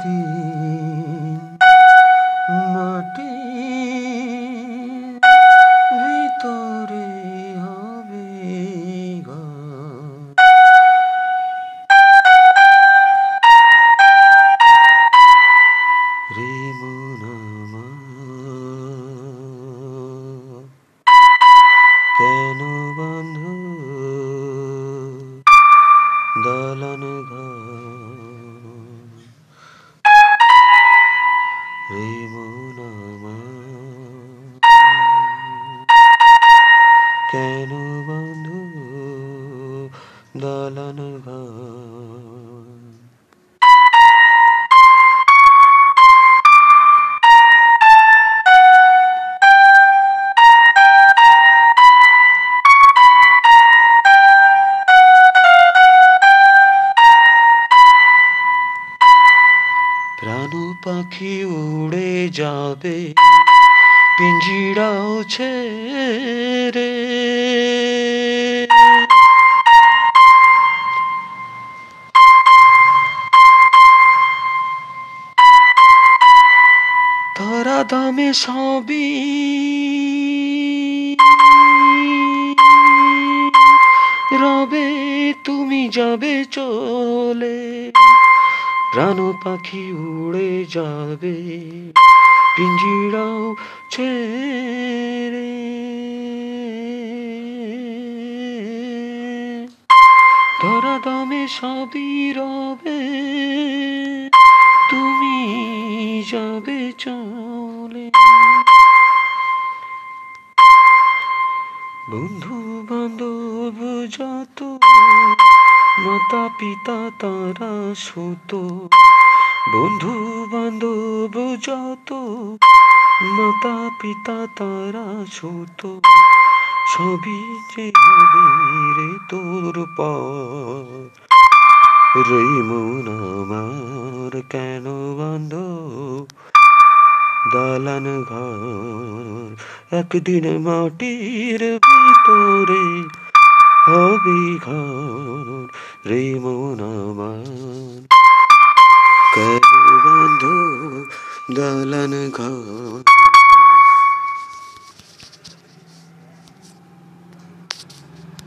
शांति যেন বন্ধু দালান ঘর প্রাণ পাখি উড়ে যাবে। পিঞ্জিরাও ছেড়ে। ধরা দামে সবই। রবে তুমি যাবে চলে প্রাণ পাখি উড়ে যাবে। পিঞ্জিরাও ছেড়ে। ধরা দামে সবই রবে, তুমি যাবে চলে। বন্ধু বান্ধব যত মাতা পিতা তারা সুত। বন্ধু বান্ধব যত মাতা পিতা তারা ছোট, সবই যে রে তোর পর মন আমার কেন বান্ধ? দালান ঘর একদিন মাটির ভিতরে হবে ঘর। রে মন আমার বান্ধ দালান ঘর